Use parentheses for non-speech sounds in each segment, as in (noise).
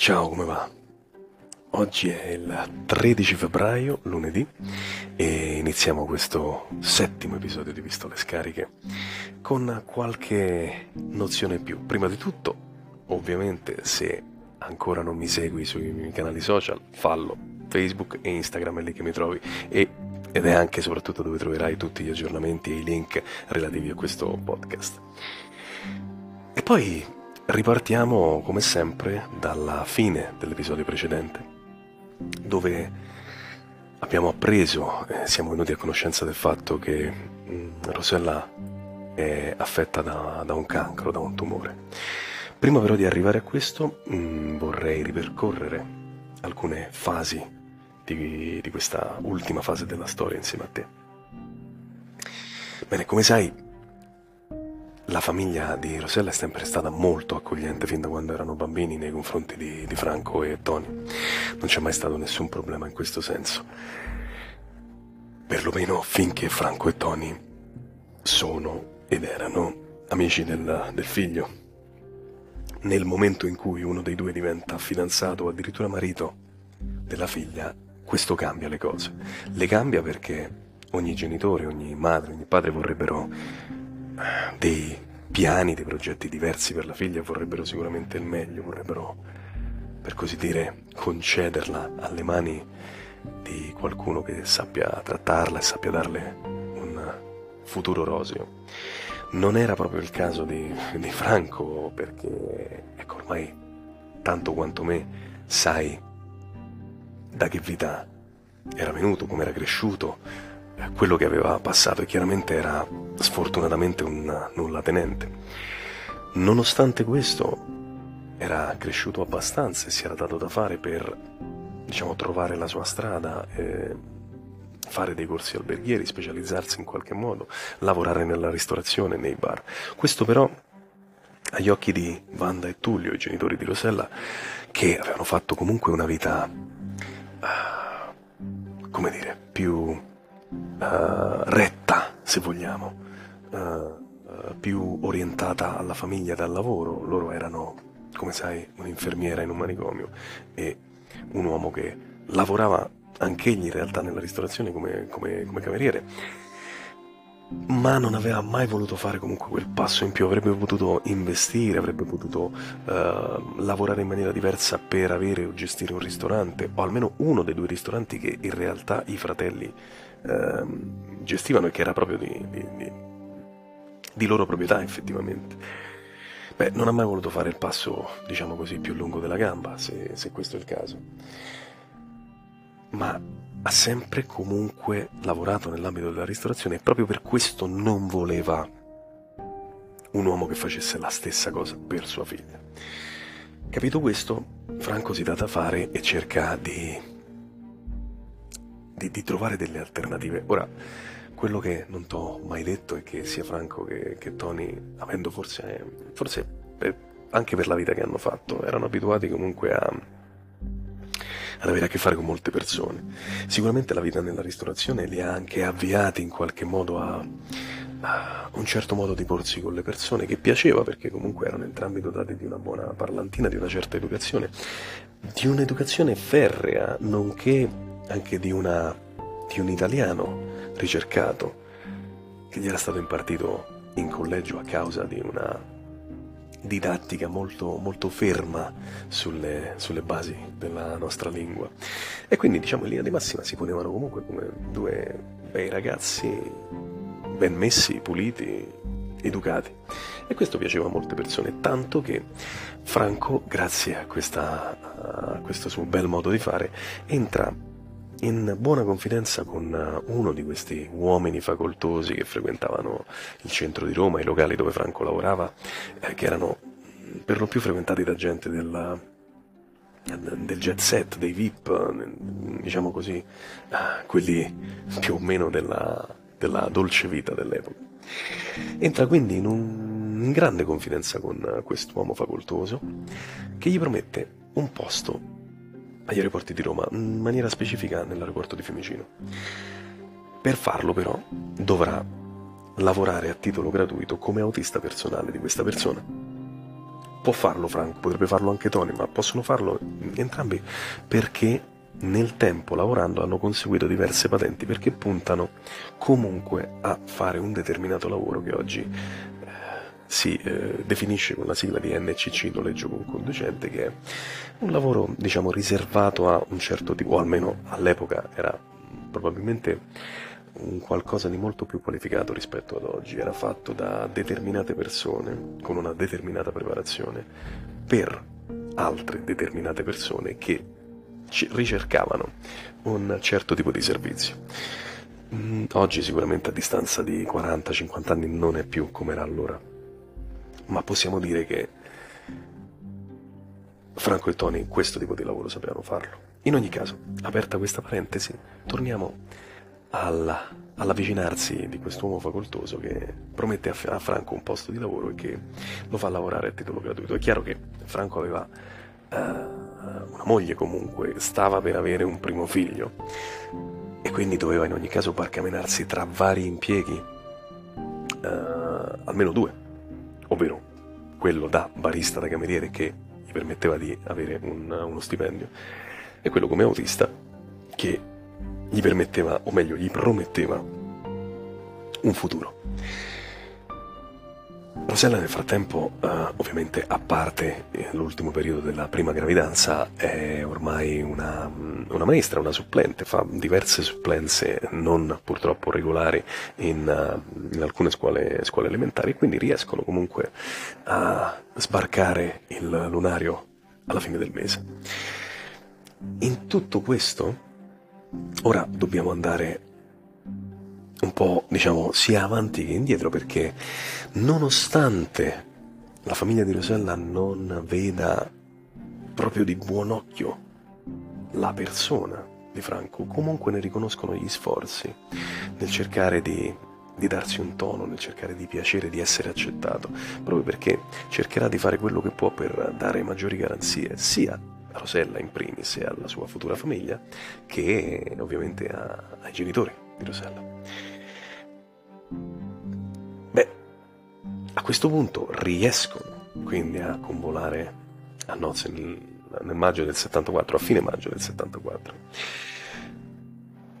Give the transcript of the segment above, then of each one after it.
Ciao, come va? Oggi è il 13 febbraio, lunedì, e iniziamo questo settimo episodio di Pistole Scariche con qualche nozione più. Prima di tutto, ovviamente, se ancora non mi segui sui miei canali social, fallo. Facebook e Instagram è lì che mi trovi e, ed è anche e soprattutto dove troverai tutti gli aggiornamenti e i link relativi a questo podcast. E poi ripartiamo come sempre dalla fine dell'episodio precedente, dove abbiamo appreso, eh, siamo venuti a conoscenza del fatto che mh, mm, Rosella è affetta da, da, un cancro, da un tumore. Prima però di arrivare a questo mh, mm, vorrei ripercorrere alcune fasi di, di questa ultima fase della storia insieme a te. Bene, come sai, la famiglia di Rosella è sempre stata molto accogliente fin da quando erano bambini nei confronti di, di, Franco e Tony. Non c'è mai stato nessun problema in questo senso. Perlomeno finché Franco e Tony sono ed erano amici del, del figlio. Nel momento in cui uno dei due diventa fidanzato o addirittura marito della figlia, questo cambia le cose. Le cambia perché ogni genitore, ogni madre, ogni padre vorrebbero dei piani, dei progetti diversi per la figlia, vorrebbero sicuramente il meglio, vorrebbero, per così dire, concederla alle mani di qualcuno che sappia trattarla e sappia darle un futuro roseo. Non era proprio il caso di, di Franco perché, ecco, ormai tanto quanto me sai da che vita era venuto, come era cresciuto, quello che aveva passato e chiaramente era sfortunatamente un nulla tenente. Nonostante questo era cresciuto abbastanza e si era dato da fare per diciamo trovare la sua strada, eh, fare dei corsi alberghieri, specializzarsi in qualche modo, lavorare nella ristorazione, nei bar. Questo però agli occhi di Wanda e Tullio, i genitori di Rosella, che avevano fatto comunque una vita uh, come dire, più retta, se vogliamo, uh, più orientata alla famiglia e al lavoro. Loro erano, come sai, un'infermiera in un manicomio e un uomo che lavorava anch'egli in realtà nella ristorazione come, come, come cameriere ma non aveva mai voluto fare comunque quel passo in più, avrebbe potuto investire, avrebbe potuto uh, lavorare in maniera diversa per avere o gestire un ristorante, o almeno uno dei due ristoranti che in realtà i fratelli uh, gestivano e che era proprio di, di, di, di loro proprietà effettivamente. Beh, non ha mai voluto fare il passo, diciamo così, più lungo della gamba, se, se questo è il caso. Ma ha sempre comunque lavorato nell'ambito della ristorazione e proprio per questo non voleva un uomo che facesse la stessa cosa per sua figlia. Capito questo, Franco si dà da fare e cerca di, di, di trovare delle alternative. Ora, quello che non ti ho mai detto è che sia Franco che, che Tony, avendo forse, forse per, anche per la vita che hanno fatto, erano abituati comunque a ad avere a che fare con molte persone. Sicuramente la vita nella ristorazione li ha anche avviati in qualche modo a, a un certo modo di porsi con le persone che piaceva perché comunque erano entrambi dotati di una buona parlantina, di una certa educazione, di un'educazione ferrea, nonché anche di, una, di un italiano ricercato che gli era stato impartito in collegio a causa di una didattica molto, molto ferma sulle, sulle, basi della nostra lingua. E quindi diciamo in linea di massima si ponevano comunque come due bei ragazzi ben messi, puliti, educati. E questo piaceva a molte persone, tanto che Franco, grazie a, questa, a questo suo bel modo di fare, entra in buona confidenza con eh, uno di questi uomini facoltosi che frequentavano il centro di Roma, i locali dove Franco lavorava, eh, che erano per lo più frequentati da gente della, del jet set, dei VIP, diciamo così, eh, quelli più o meno della, della dolce vita dell'epoca. Entra quindi in, un, in grande confidenza con quest'uomo facoltoso che gli promette un posto agli aeroporti di Roma, in maniera specifica nell'aeroporto di Fiumicino. Per farlo però dovrà lavorare a titolo gratuito come autista personale di questa persona. può farlo Franco, potrebbe farlo anche Tony, ma possono farlo entrambi perché nel tempo lavorando hanno conseguito diverse patenti perché puntano comunque a fare un determinato lavoro che oggi si eh, definisce con la sigla di NCC, noleggio con conducente, che è un lavoro diciamo riservato a un certo tipo, o almeno all'epoca era probabilmente un qualcosa di molto più qualificato rispetto ad oggi, era fatto da determinate persone con una determinata preparazione per altre determinate persone che ricercavano un certo tipo di servizio. Mm, oggi sicuramente a distanza di 40-50 anni non è più come era allora, ma possiamo dire che Franco e Tony questo tipo di lavoro sapevano farlo. In ogni caso, aperta questa parentesi, torniamo alla, all'avvicinarsi di quest'uomo facoltoso che promette a, a, Franco un posto di lavoro e che lo fa lavorare a titolo gratuito. È chiaro che Franco aveva uh, una moglie comunque, stava per avere un primo figlio e quindi doveva in ogni caso barcamenarsi tra vari impieghi, uh, almeno due, ovvero quello da barista da cameriere che gli permetteva di avere un, uno stipendio e quello come autista che gli permetteva, o meglio, gli prometteva un futuro. Rosella nel frattempo, uh, ovviamente a parte eh, l'ultimo periodo della prima gravidanza, è ormai una, una, maestra, una supplente, fa diverse supplenze non purtroppo regolari in, uh, in alcune scuole, scuole elementari, quindi riescono comunque a sbarcare il lunario alla fine del mese. In tutto questo, ora dobbiamo andare un po', diciamo, sia avanti che indietro perché nonostante la famiglia di Rosella non veda proprio di buon occhio la persona di Franco, comunque ne riconoscono gli sforzi nel cercare di, di darsi un tono, nel cercare di piacere, di essere accettato, proprio perché cercherà di fare quello che può per dare maggiori garanzie sia a Rosella in primis e alla sua futura famiglia, che ovviamente a, ai genitori di Rosella. Questo punto riescono quindi a convolare a nozze nel, nel maggio del 74, a fine maggio del 74.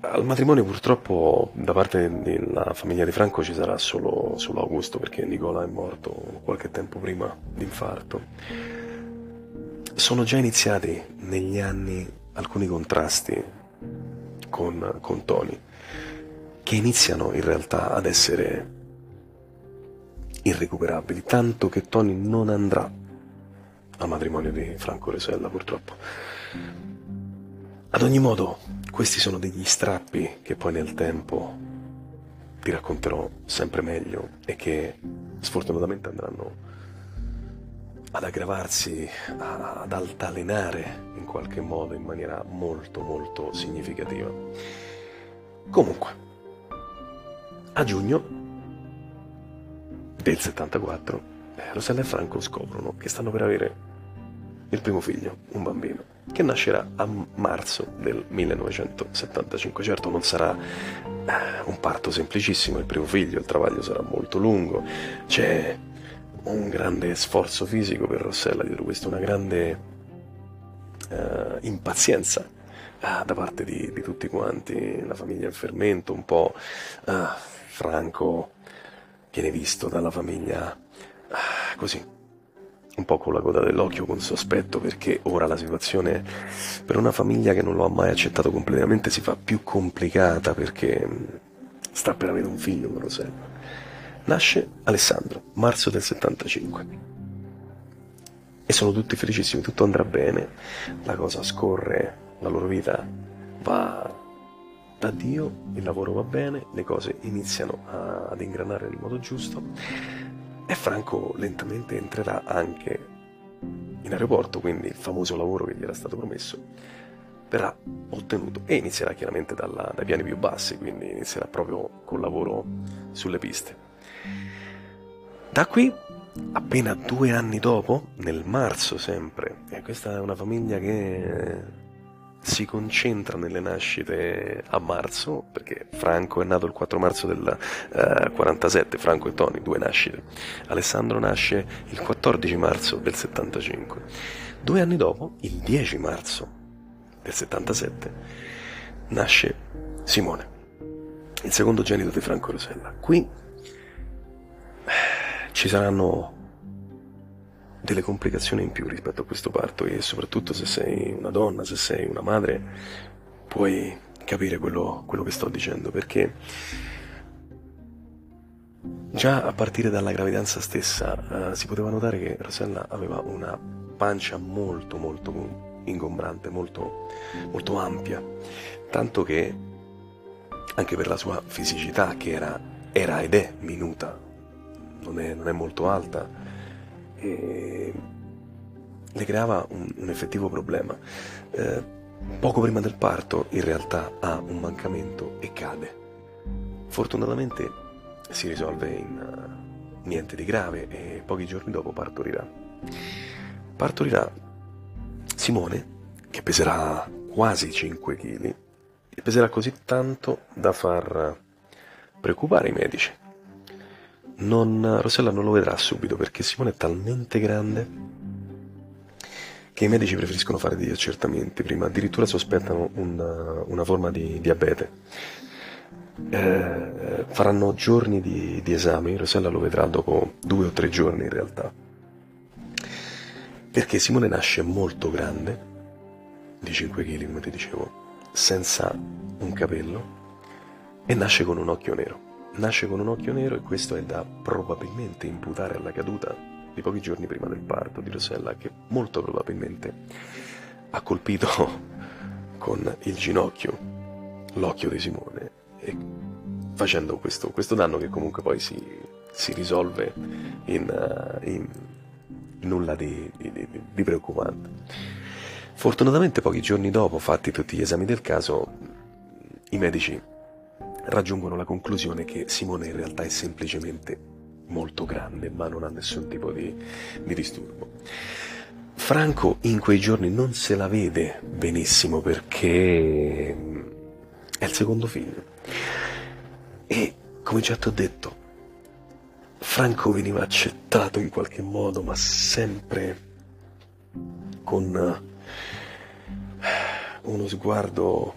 Al matrimonio purtroppo da parte della famiglia di Franco ci sarà solo, solo Augusto perché Nicola è morto qualche tempo prima d'infarto sono già iniziati negli anni alcuni contrasti con, con Tony, che iniziano in realtà ad essere irrecuperabili, tanto che Tony non andrà al matrimonio di Franco Resella purtroppo. Ad ogni modo, questi sono degli strappi che poi nel tempo ti racconterò sempre meglio e che sfortunatamente andranno ad aggravarsi, ad altalenare in qualche modo in maniera molto molto significativa. Comunque, a giugno del 74, eh, Rosella e Franco scoprono che stanno per avere il primo figlio, un bambino, che nascerà a marzo del 1975. Certo non sarà eh, un parto semplicissimo il primo figlio, il travaglio sarà molto lungo, c'è un grande sforzo fisico per Rossella dietro questo, una grande uh, impazienza uh, da parte di, di, tutti quanti, la famiglia in fermento, un po' uh, Franco viene visto dalla famiglia così, un po' con la coda dell'occhio, con sospetto, perché ora la situazione per una famiglia che non lo ha mai accettato completamente si fa più complicata perché mm, sta per avere un figlio con Rossella. Nasce Alessandro, marzo del 75. E sono tutti felicissimi, tutto andrà bene, la cosa scorre, la loro vita va da Dio, il lavoro va bene, le cose iniziano a, ad ingranare nel modo giusto e Franco lentamente entrerà anche in aeroporto, quindi il famoso lavoro che gli era stato promesso verrà ottenuto e inizierà chiaramente dalla, dai piani più bassi, quindi inizierà proprio col lavoro sulle piste. Da qui, appena due anni dopo, nel marzo sempre, e questa è una famiglia che si concentra nelle nascite a marzo, perché Franco è nato il 4 marzo del eh, 47, Franco e Tony, due nascite. Alessandro nasce il 14 marzo del 75. Due anni dopo, il 10 marzo del 77, nasce Simone, il secondo genito di Franco Rosella. Qui ci saranno delle complicazioni in più rispetto a questo parto e soprattutto se sei una donna, se sei una madre, puoi capire quello, quello che sto dicendo perché già a partire dalla gravidanza stessa uh, si poteva notare che Rosella aveva una pancia molto molto ingombrante, molto, molto ampia, tanto che anche per la sua fisicità che era, era ed è minuta, non è, non è molto alta, e le creava un, un effettivo problema. Eh, poco prima del parto in realtà ha un mancamento e cade. Fortunatamente si risolve in uh, niente di grave e pochi giorni dopo partorirà. Partorirà Simone, che peserà quasi 5 kg, e peserà così tanto da far preoccupare i medici non, Rosella non lo vedrà subito perché Simone è talmente grande che i medici preferiscono fare degli accertamenti prima, addirittura sospettano una, una forma di diabete. Eh, faranno giorni di, di esami, Rosella lo vedrà dopo due o tre giorni in realtà, perché Simone nasce molto grande, di 5 kg come ti dicevo, senza un capello e nasce con un occhio nero nasce con un occhio nero e questo è da probabilmente imputare alla caduta di pochi giorni prima del parto di Rosella che molto probabilmente ha colpito (laughs) con il ginocchio l'occhio di Simone e facendo questo, questo danno che comunque poi si, si risolve in, uh, in nulla di, di, di preoccupante. Fortunatamente pochi giorni dopo, fatti tutti gli esami del caso, i medici raggiungono la conclusione che Simone in realtà è semplicemente molto grande, ma non ha nessun tipo di, di disturbo. Franco in quei giorni non se la vede benissimo perché è il secondo figlio. E come già ti ho detto, Franco veniva accettato in qualche modo, ma sempre con uno sguardo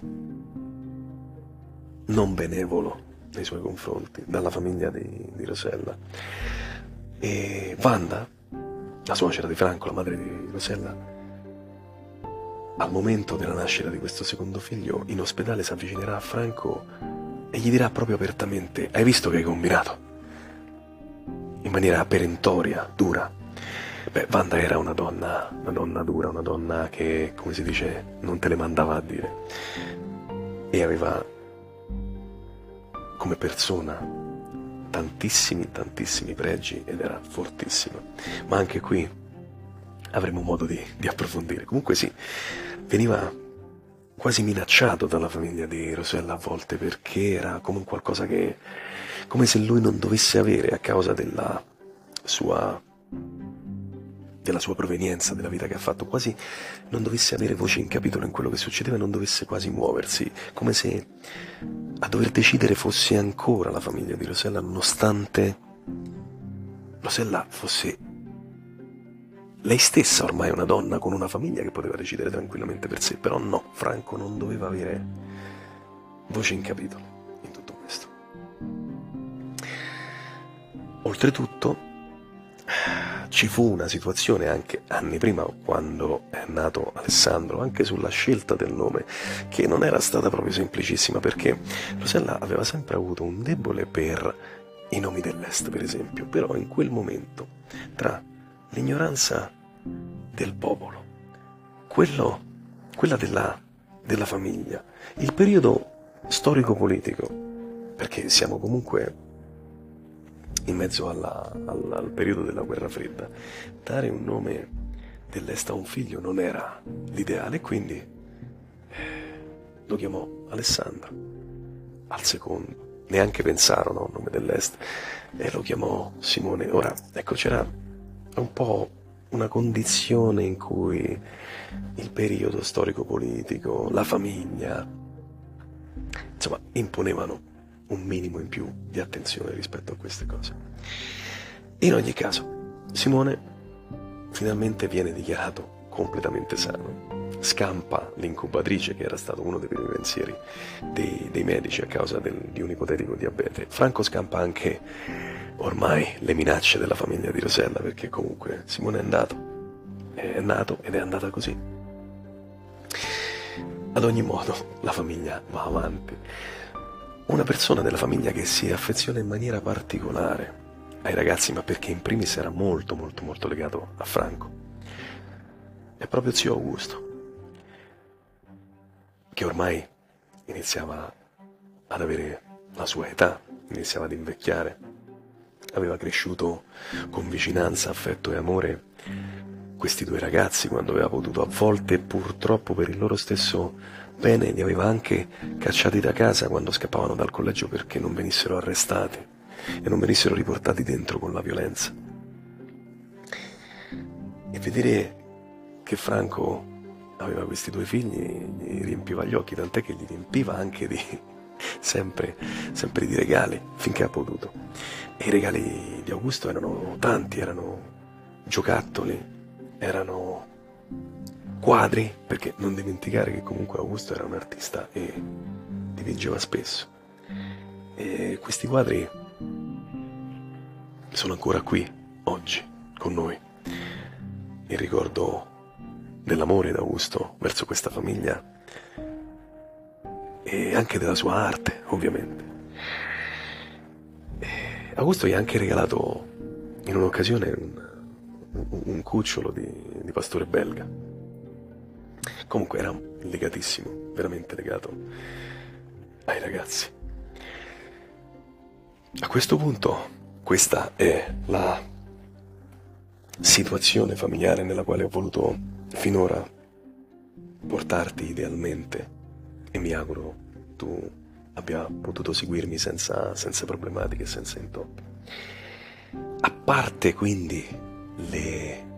non benevolo nei suoi confronti dalla famiglia di, di Rosella. E Wanda, la suocera di Franco, la madre di Rosella, al momento della nascita di questo secondo figlio, in ospedale si avvicinerà a Franco e gli dirà proprio apertamente: Hai visto che hai combinato? In maniera perentoria, dura. Beh, Wanda era una donna, una donna dura, una donna che, come si dice, non te le mandava a dire. E aveva come persona tantissimi, tantissimi pregi ed era fortissima. Ma anche qui avremo modo di, di approfondire. Comunque sì, veniva quasi minacciato dalla famiglia di Rosella a volte perché era come qualcosa che, come se lui non dovesse avere a causa della sua della sua provenienza, della vita che ha fatto, quasi non dovesse avere voce in capitolo in quello che succedeva, non dovesse quasi muoversi, come se a dover decidere fosse ancora la famiglia di Rosella, nonostante Rosella fosse lei stessa ormai una donna con una famiglia che poteva decidere tranquillamente per sé, però no, Franco non doveva avere voce in capitolo in tutto questo. Oltretutto, ci fu una situazione anche anni prima, quando è nato Alessandro, anche sulla scelta del nome, che non era stata proprio semplicissima perché Rosella aveva sempre avuto un debole per i nomi dell'Est, per esempio, però in quel momento, tra l'ignoranza del popolo, quello, quella della, della famiglia, il periodo storico-politico, perché siamo comunque in mezzo alla, al, al periodo della guerra fredda, dare un nome dell'est a un figlio non era l'ideale, quindi eh, lo chiamò Alessandro al secondo. Neanche pensarono al nome dell'est e lo chiamò Simone. Ora, ecco, c'era un po' una condizione in cui il periodo storico-politico, la famiglia, insomma, imponevano un minimo in più di attenzione rispetto a queste cose. In ogni caso, Simone finalmente viene dichiarato completamente sano. Scampa l'incubatrice, che era stato uno dei primi pensieri dei, dei medici a causa del, di un ipotetico diabete. Franco scampa anche ormai le minacce della famiglia di Rosella, perché comunque Simone è andato, è nato ed è andata così. Ad ogni modo, la famiglia va avanti. Una persona della famiglia che si affeziona in maniera particolare ai ragazzi, ma perché in primis era molto molto molto legato a Franco. È proprio zio Augusto, che ormai iniziava ad avere la sua età, iniziava ad invecchiare, aveva cresciuto con vicinanza, affetto e amore questi due ragazzi quando aveva potuto, a volte purtroppo per il loro stesso bene, li aveva anche cacciati da casa quando scappavano dal collegio perché non venissero arrestati e non venissero riportati dentro con la violenza. E vedere che Franco aveva questi due figli gli riempiva gli occhi, tant'è che gli riempiva anche di, (laughs) sempre, sempre di regali, finché ha potuto. E i regali di Augusto erano tanti, erano giocattoli, erano quadri, perché non dimenticare che comunque Augusto era un artista e dipingeva spesso. E questi quadri sono ancora qui, oggi, con noi. Il ricordo dell'amore d'Augusto verso questa famiglia e anche della sua arte, ovviamente. E Augusto gli ha anche regalato in un'occasione un, un cucciolo di, di pastore belga. Comunque era legatissimo, veramente legato ai ragazzi. A questo punto questa è la situazione familiare nella quale ho voluto finora portarti idealmente e mi auguro tu abbia potuto seguirmi senza, senza problematiche, senza intoppi. A parte quindi le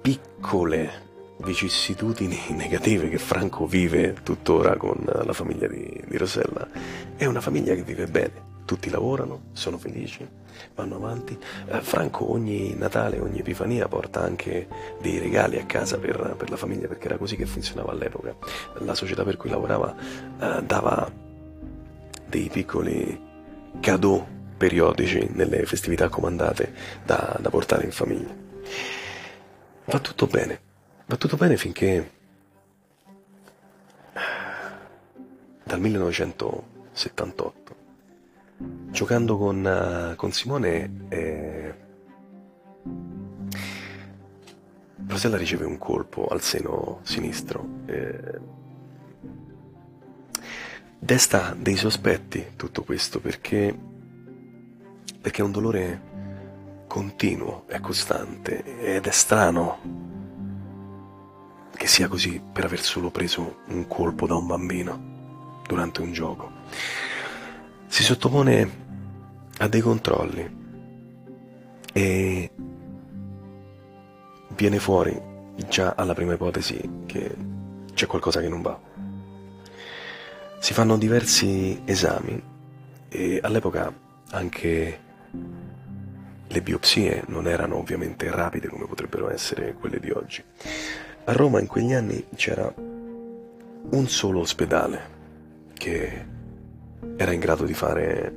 piccole vicissitudini negative che Franco vive tuttora con la famiglia di, di, Rosella. È una famiglia che vive bene, tutti lavorano, sono felici, vanno avanti. Eh, Franco ogni Natale, ogni Epifania porta anche dei regali a casa per, per, la famiglia perché era così che funzionava all'epoca. La società per cui lavorava eh, dava dei piccoli cadeau periodici nelle festività comandate da, da portare in famiglia. Va tutto bene Va tutto bene finché dal 1978, giocando con, uh, con Simone, eh, Rosella riceve un colpo al seno sinistro. Eh, desta dei sospetti tutto questo perché, perché è un dolore continuo, è costante ed è strano che sia così per aver solo preso un colpo da un bambino durante un gioco. Si sottopone a dei controlli e viene fuori già alla prima ipotesi che c'è qualcosa che non va. Si fanno diversi esami e all'epoca anche le biopsie non erano ovviamente rapide come potrebbero essere quelle di oggi. A Roma in quegli anni c'era un solo ospedale che era in grado di fare,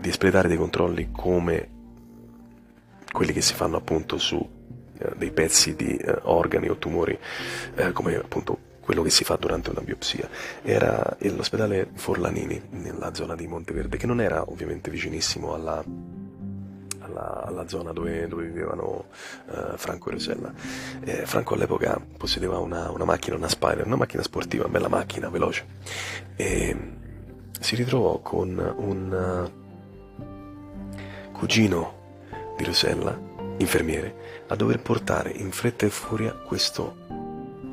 di espletare dei controlli come quelli che si fanno appunto su eh, dei pezzi di eh, organi o tumori, eh, come appunto quello che si fa durante una biopsia. Era l'ospedale Forlanini nella zona di Monteverde, che non era ovviamente vicinissimo alla alla, alla zona dove, dove vivevano uh, Franco e Rosella. Eh, Franco all'epoca possedeva una, una, macchina, una Spider, una macchina sportiva, una bella macchina, veloce, e si ritrovò con un uh, cugino di Rosella, infermiere, a dover portare in fretta e furia questo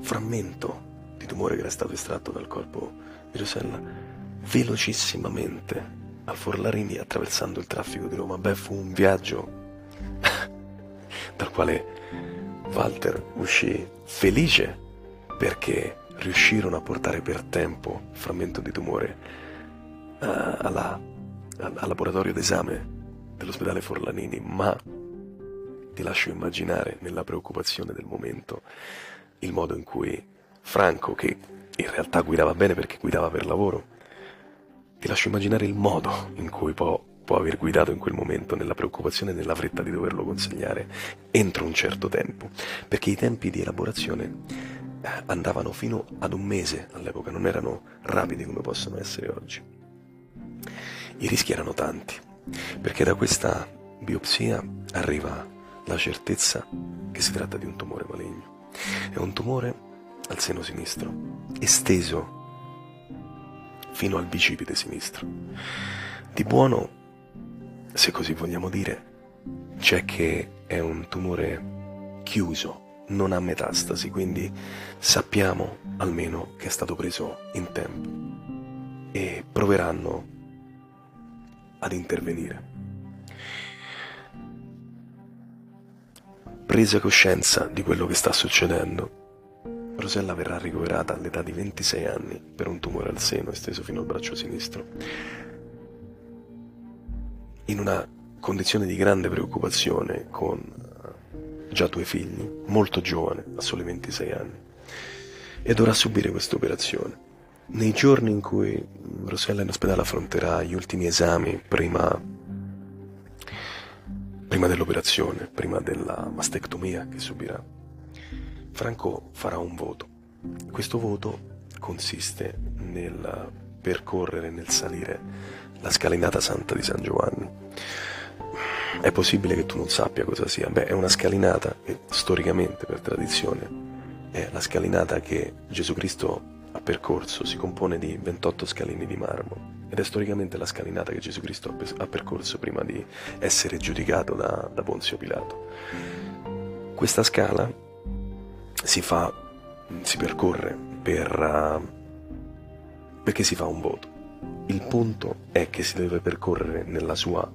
frammento tumore che era stato estratto dal corpo di Rosella velocissimamente a Forlarini attraversando il traffico di Roma. Beh, fu un viaggio (laughs) dal quale Walter uscì felice perché riuscirono a portare per tempo il frammento di tumore uh, alla, al, al laboratorio d'esame dell'ospedale Forlanini, ma ti lascio immaginare nella preoccupazione del momento il modo in cui Franco, che in realtà guidava bene perché guidava per lavoro, ti lascio immaginare il modo in cui può, può aver guidato in quel momento nella preoccupazione e nella fretta di doverlo consegnare entro un certo tempo, perché i tempi di elaborazione eh, andavano fino ad un mese all'epoca, non erano rapidi come possono essere oggi. I rischi erano tanti, perché da questa biopsia arriva la certezza che si tratta di un tumore maligno. È un tumore al seno sinistro, esteso fino al bicipite sinistro. Di buono, se così vogliamo dire, c'è che è un tumore chiuso, non ha metastasi, quindi sappiamo almeno che è stato preso in tempo e proveranno ad intervenire. Presa coscienza di quello che sta succedendo, Rosella verrà ricoverata all'età di 26 anni per un tumore al seno esteso fino al braccio sinistro. In una condizione di grande preoccupazione con già due figli, molto giovane, a soli 26 anni, e dovrà subire questa operazione. Nei giorni in cui Rosella in ospedale affronterà gli ultimi esami prima, prima dell'operazione, prima della mastectomia che subirà, Franco farà un voto. Questo voto consiste nel percorrere, nel salire la scalinata santa di San Giovanni è possibile che tu non sappia cosa sia. Beh, è una scalinata che storicamente, per tradizione, è la scalinata che Gesù Cristo ha percorso, si compone di 28 scalini di marmo ed è storicamente la scalinata che Gesù Cristo ha percorso prima di essere giudicato da, da Ponzio Pilato. Questa scala si fa, si percorre per, uh, perché si fa un voto. Il punto è che si deve percorrere nella sua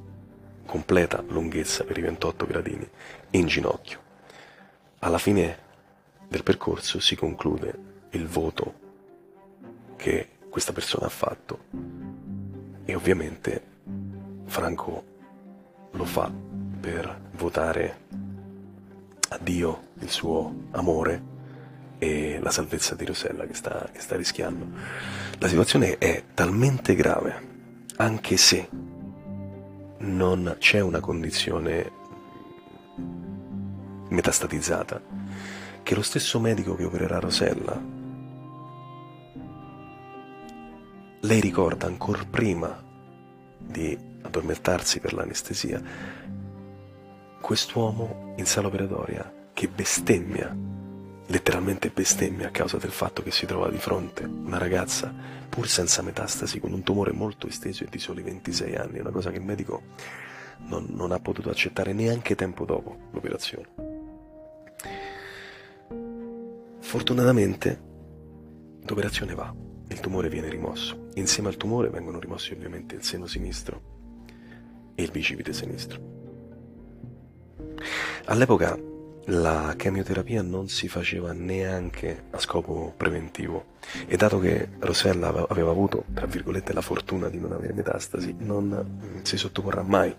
completa lunghezza per i 28 gradini in ginocchio. Alla fine del percorso si conclude il voto che questa persona ha fatto e ovviamente Franco lo fa per votare a Dio il suo amore e la salvezza di Rosella che sta, che sta rischiando. La situazione è talmente grave, anche se non c'è una condizione metastatizzata, che lo stesso medico che opererà Rosella, lei ricorda ancora prima di addormentarsi per l'anestesia, quest'uomo in sala operatoria che bestemmia, letteralmente bestemmia a causa del fatto che si trova di fronte una ragazza pur senza metastasi, con un tumore molto esteso e di soli 26 anni, una cosa che il medico non, non ha potuto accettare neanche tempo dopo l'operazione. Fortunatamente l'operazione va, il tumore viene rimosso. Insieme al tumore vengono rimossi ovviamente il seno sinistro e il bicipite sinistro. All'epoca la chemioterapia non si faceva neanche a scopo preventivo e dato che Rosella aveva avuto, tra virgolette, la fortuna di non avere metastasi, non mm, si sottoporrà mai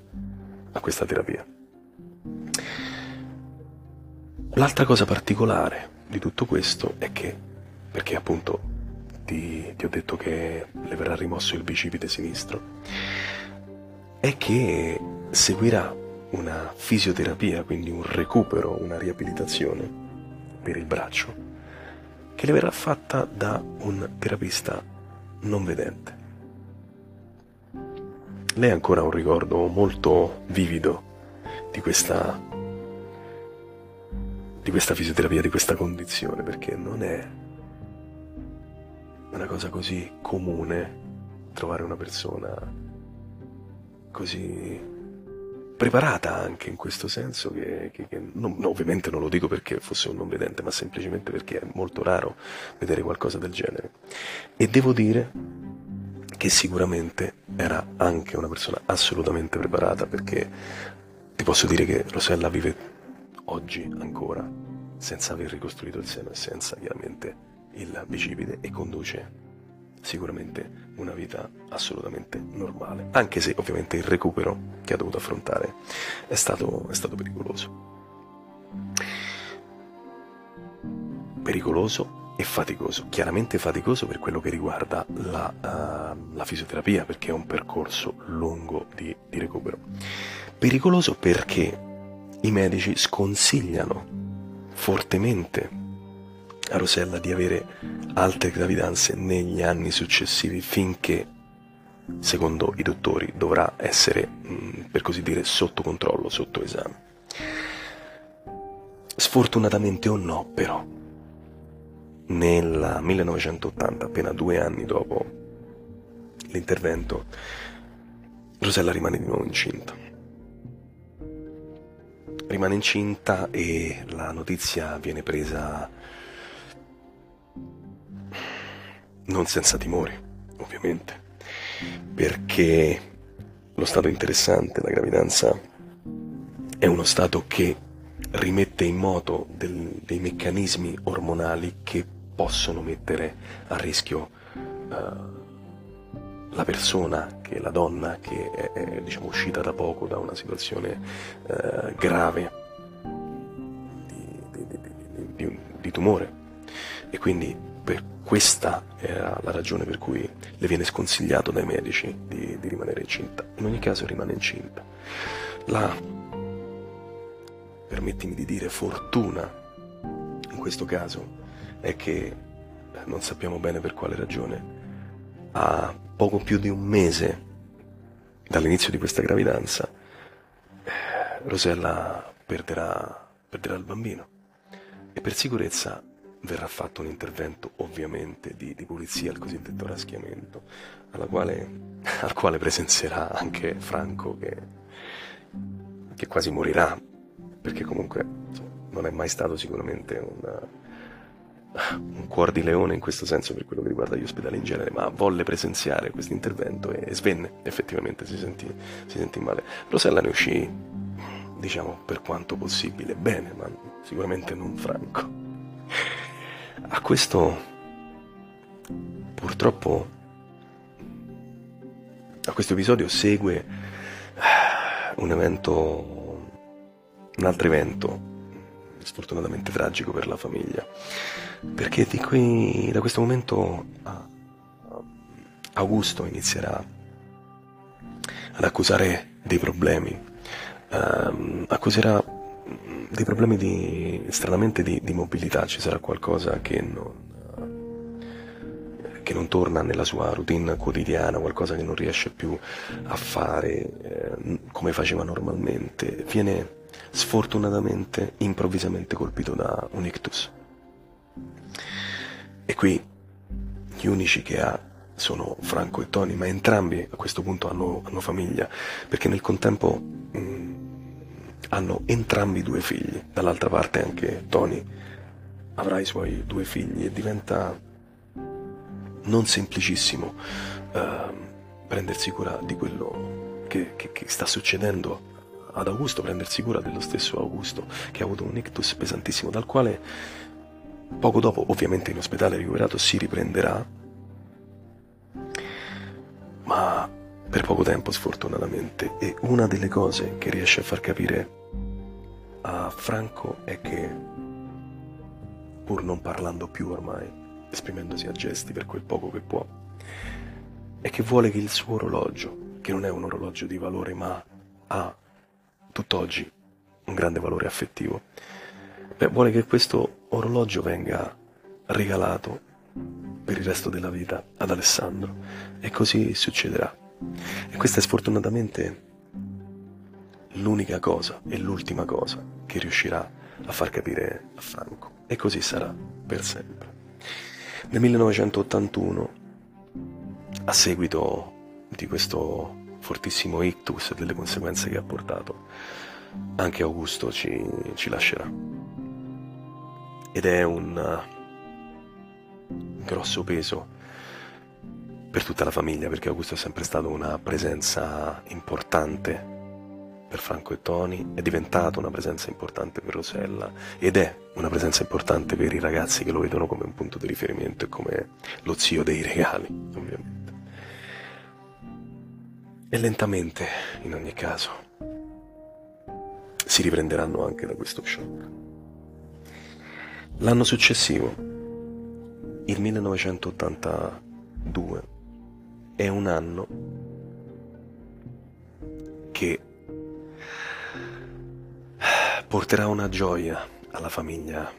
a questa terapia. L'altra cosa particolare di tutto questo è che, perché appunto ti, ti ho detto che le verrà rimosso il bicipite sinistro, è che seguirà una fisioterapia, quindi un recupero, una riabilitazione per il braccio, che le verrà fatta da un terapista non vedente. Lei ha ancora un ricordo molto vivido di questa, di questa fisioterapia, di questa condizione, perché non è una cosa così comune trovare una persona così preparata anche in questo senso, che, che, che non, ovviamente non lo dico perché fosse un non vedente, ma semplicemente perché è molto raro vedere qualcosa del genere. E devo dire che sicuramente era anche una persona assolutamente preparata perché ti posso dire che Rosella vive oggi ancora senza aver ricostruito il seno e senza chiaramente il bicipite e conduce sicuramente una vita assolutamente normale, anche se ovviamente il recupero che ha dovuto affrontare è stato, è stato pericoloso. Pericoloso e faticoso, chiaramente faticoso per quello che riguarda la, uh, la fisioterapia, perché è un percorso lungo di, di recupero. Pericoloso perché i medici sconsigliano fortemente a Rosella di avere altre gravidanze negli anni successivi finché, secondo i dottori, dovrà essere, mm, per così dire, sotto controllo, sotto esame. Sfortunatamente o no, però, nel 1980, appena due anni dopo l'intervento, Rosella rimane di nuovo incinta. Rimane incinta e la notizia viene presa non senza timori, ovviamente, perché lo stato interessante, la gravidanza, è uno stato che rimette in moto del, dei meccanismi ormonali che possono mettere a rischio uh, la persona, che è la donna, che è, è diciamo, uscita da poco da una situazione uh, grave di, di, di, di tumore. E quindi per questa era la ragione per cui le viene sconsigliato dai medici di, di rimanere incinta. In ogni caso rimane incinta. La, permettimi di dire, fortuna in questo caso è che non sappiamo bene per quale ragione, a poco più di un mese dall'inizio di questa gravidanza, Rosella perderà, perderà il bambino e per sicurezza verrà fatto un intervento ovviamente di, di pulizia, il cosiddetto raschiamento, quale, (laughs) al quale presenzierà anche Franco che, che quasi morirà, perché comunque non è mai stato sicuramente un, un cuor di leone in questo senso per quello che riguarda gli ospedali in genere, ma volle presenziare questo intervento e svenne, effettivamente si sentì, si sentì male. Rosella ne uscì, diciamo, per quanto possibile, bene, ma sicuramente non Franco. A questo purtroppo a questo episodio segue eh, un evento, un altro evento sfortunatamente tragico per la famiglia, perché qui, da questo momento Augusto inizierà ad accusare dei problemi, um, accuserà dei problemi di, stranamente di, di, mobilità, ci sarà qualcosa che non, che non, torna nella sua routine quotidiana, qualcosa che non riesce più a fare eh, come faceva normalmente, viene sfortunatamente, improvvisamente colpito da un ictus. E qui gli unici che ha sono Franco e Tony, ma entrambi a questo punto hanno, hanno famiglia, perché nel contempo... Mh, mm, hanno entrambi due figli, dall'altra parte anche Tony avrà i suoi due figli e diventa non semplicissimo uh, prendersi cura di quello che, che, che, sta succedendo ad Augusto, prendersi cura dello stesso Augusto che ha avuto un ictus pesantissimo dal quale poco dopo, ovviamente in ospedale ricoverato, si riprenderà, per poco tempo sfortunatamente e una delle cose che riesce a far capire a Franco è che, pur non parlando più ormai, esprimendosi a gesti per quel poco che può, è che vuole che il suo orologio, che non è un orologio di valore ma ha tutt'oggi un grande valore affettivo, beh, vuole che questo orologio venga regalato per il resto della vita ad Alessandro e così succederà. E questa è sfortunatamente l'unica cosa e l'ultima cosa che riuscirà a far capire a Franco. E così sarà per sempre. Nel 1981, a seguito di questo fortissimo ictus e delle conseguenze che ha portato, anche Augusto ci, ci lascerà. Ed è un grosso peso per tutta la famiglia, perché Augusto è sempre stato una presenza importante per Franco e Tony, è diventato una presenza importante per Rosella ed è una presenza importante per i ragazzi che lo vedono come un punto di riferimento e come lo zio dei regali, ovviamente. E lentamente, in ogni caso, si riprenderanno anche da questo shock. L'anno successivo, il 1982, è un anno che porterà una gioia alla famiglia.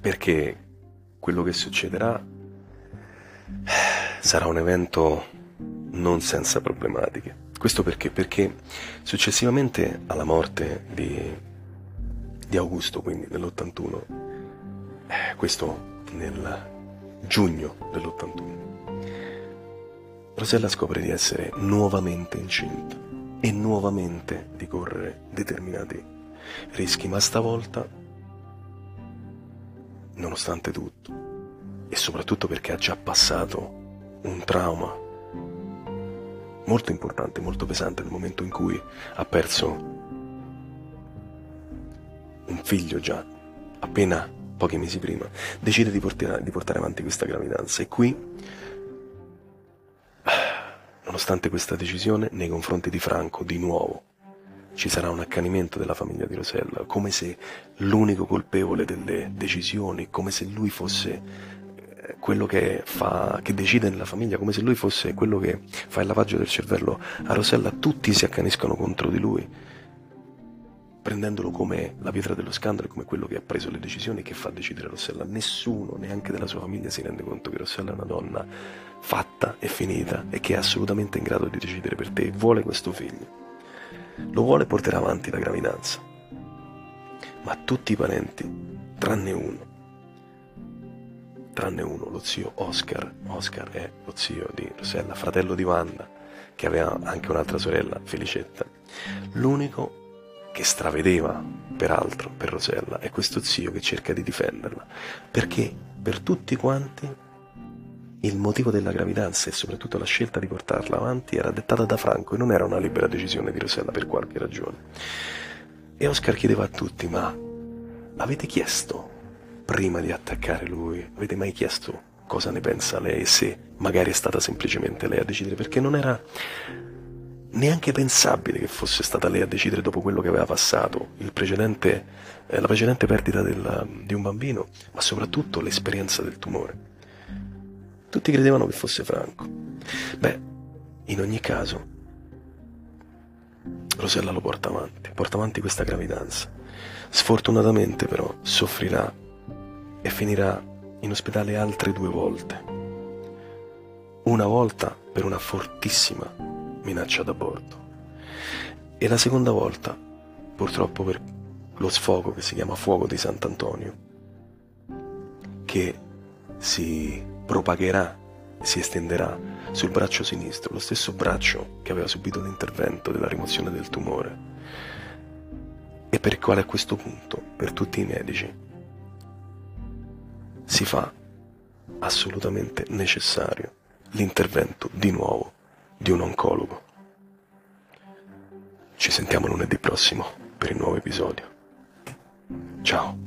Perché quello che succederà sarà un evento non senza problematiche. Questo perché? Perché successivamente alla morte di, di Augusto, quindi nell'81, eh, questo nel giugno dell'81, Rosella scopre di essere nuovamente incinta e nuovamente di correre determinati rischi, ma stavolta, nonostante tutto, e soprattutto perché ha già passato un trauma molto importante, molto pesante nel momento in cui ha perso un figlio già, appena pochi mesi prima, decide di portare, di portare avanti questa gravidanza. E qui Nonostante questa decisione, nei confronti di Franco, di nuovo, ci sarà un accanimento della famiglia di Rosella, come se l'unico colpevole delle decisioni, come se lui fosse eh, quello che, fa, che decide nella famiglia, come se lui fosse quello che fa il lavaggio del cervello a Rosella, tutti si accaniscono contro di lui, prendendolo come la pietra dello scandalo e come quello che ha preso le decisioni e che fa decidere Rossella. Nessuno, neanche della sua famiglia, si rende conto che Rossella è una donna fatta e finita e che è assolutamente in grado di decidere per te e vuole questo figlio. Lo vuole portare avanti la gravidanza. Ma tutti i parenti, tranne uno, tranne uno, lo zio Oscar, Oscar è lo zio di Rossella, fratello di Wanda, che aveva anche un'altra sorella, Felicetta, l'unico che stravedeva peraltro per Rosella è questo zio che cerca di difenderla, perché per tutti quanti il motivo della gravidanza e soprattutto la scelta di portarla avanti era dettata da Franco e non era una libera decisione di Rosella per qualche ragione. E Oscar chiedeva a tutti, ma avete chiesto prima di attaccare lui, avete mai chiesto cosa ne pensa lei e se magari è stata semplicemente lei a decidere? Perché non era neanche pensabile che fosse stata lei a decidere dopo quello che aveva passato, precedente, eh, la precedente perdita del, di un bambino, ma soprattutto l'esperienza del tumore. Tutti credevano che fosse Franco. Beh, in ogni caso, Rosella lo porta avanti, porta avanti questa gravidanza. Sfortunatamente però soffrirà e finirà in ospedale altre due volte. Una volta per una fortissima minaccia d'aborto. E la seconda volta, purtroppo per lo sfogo che si chiama fuoco di Sant'Antonio, che si propagherà, si estenderà sul braccio sinistro, lo stesso braccio che aveva subito l'intervento della rimozione del tumore, e per il quale a questo punto, per tutti i medici, si fa assolutamente necessario l'intervento di nuovo di un oncologo. Ci sentiamo lunedì prossimo per il nuovo episodio. Ciao.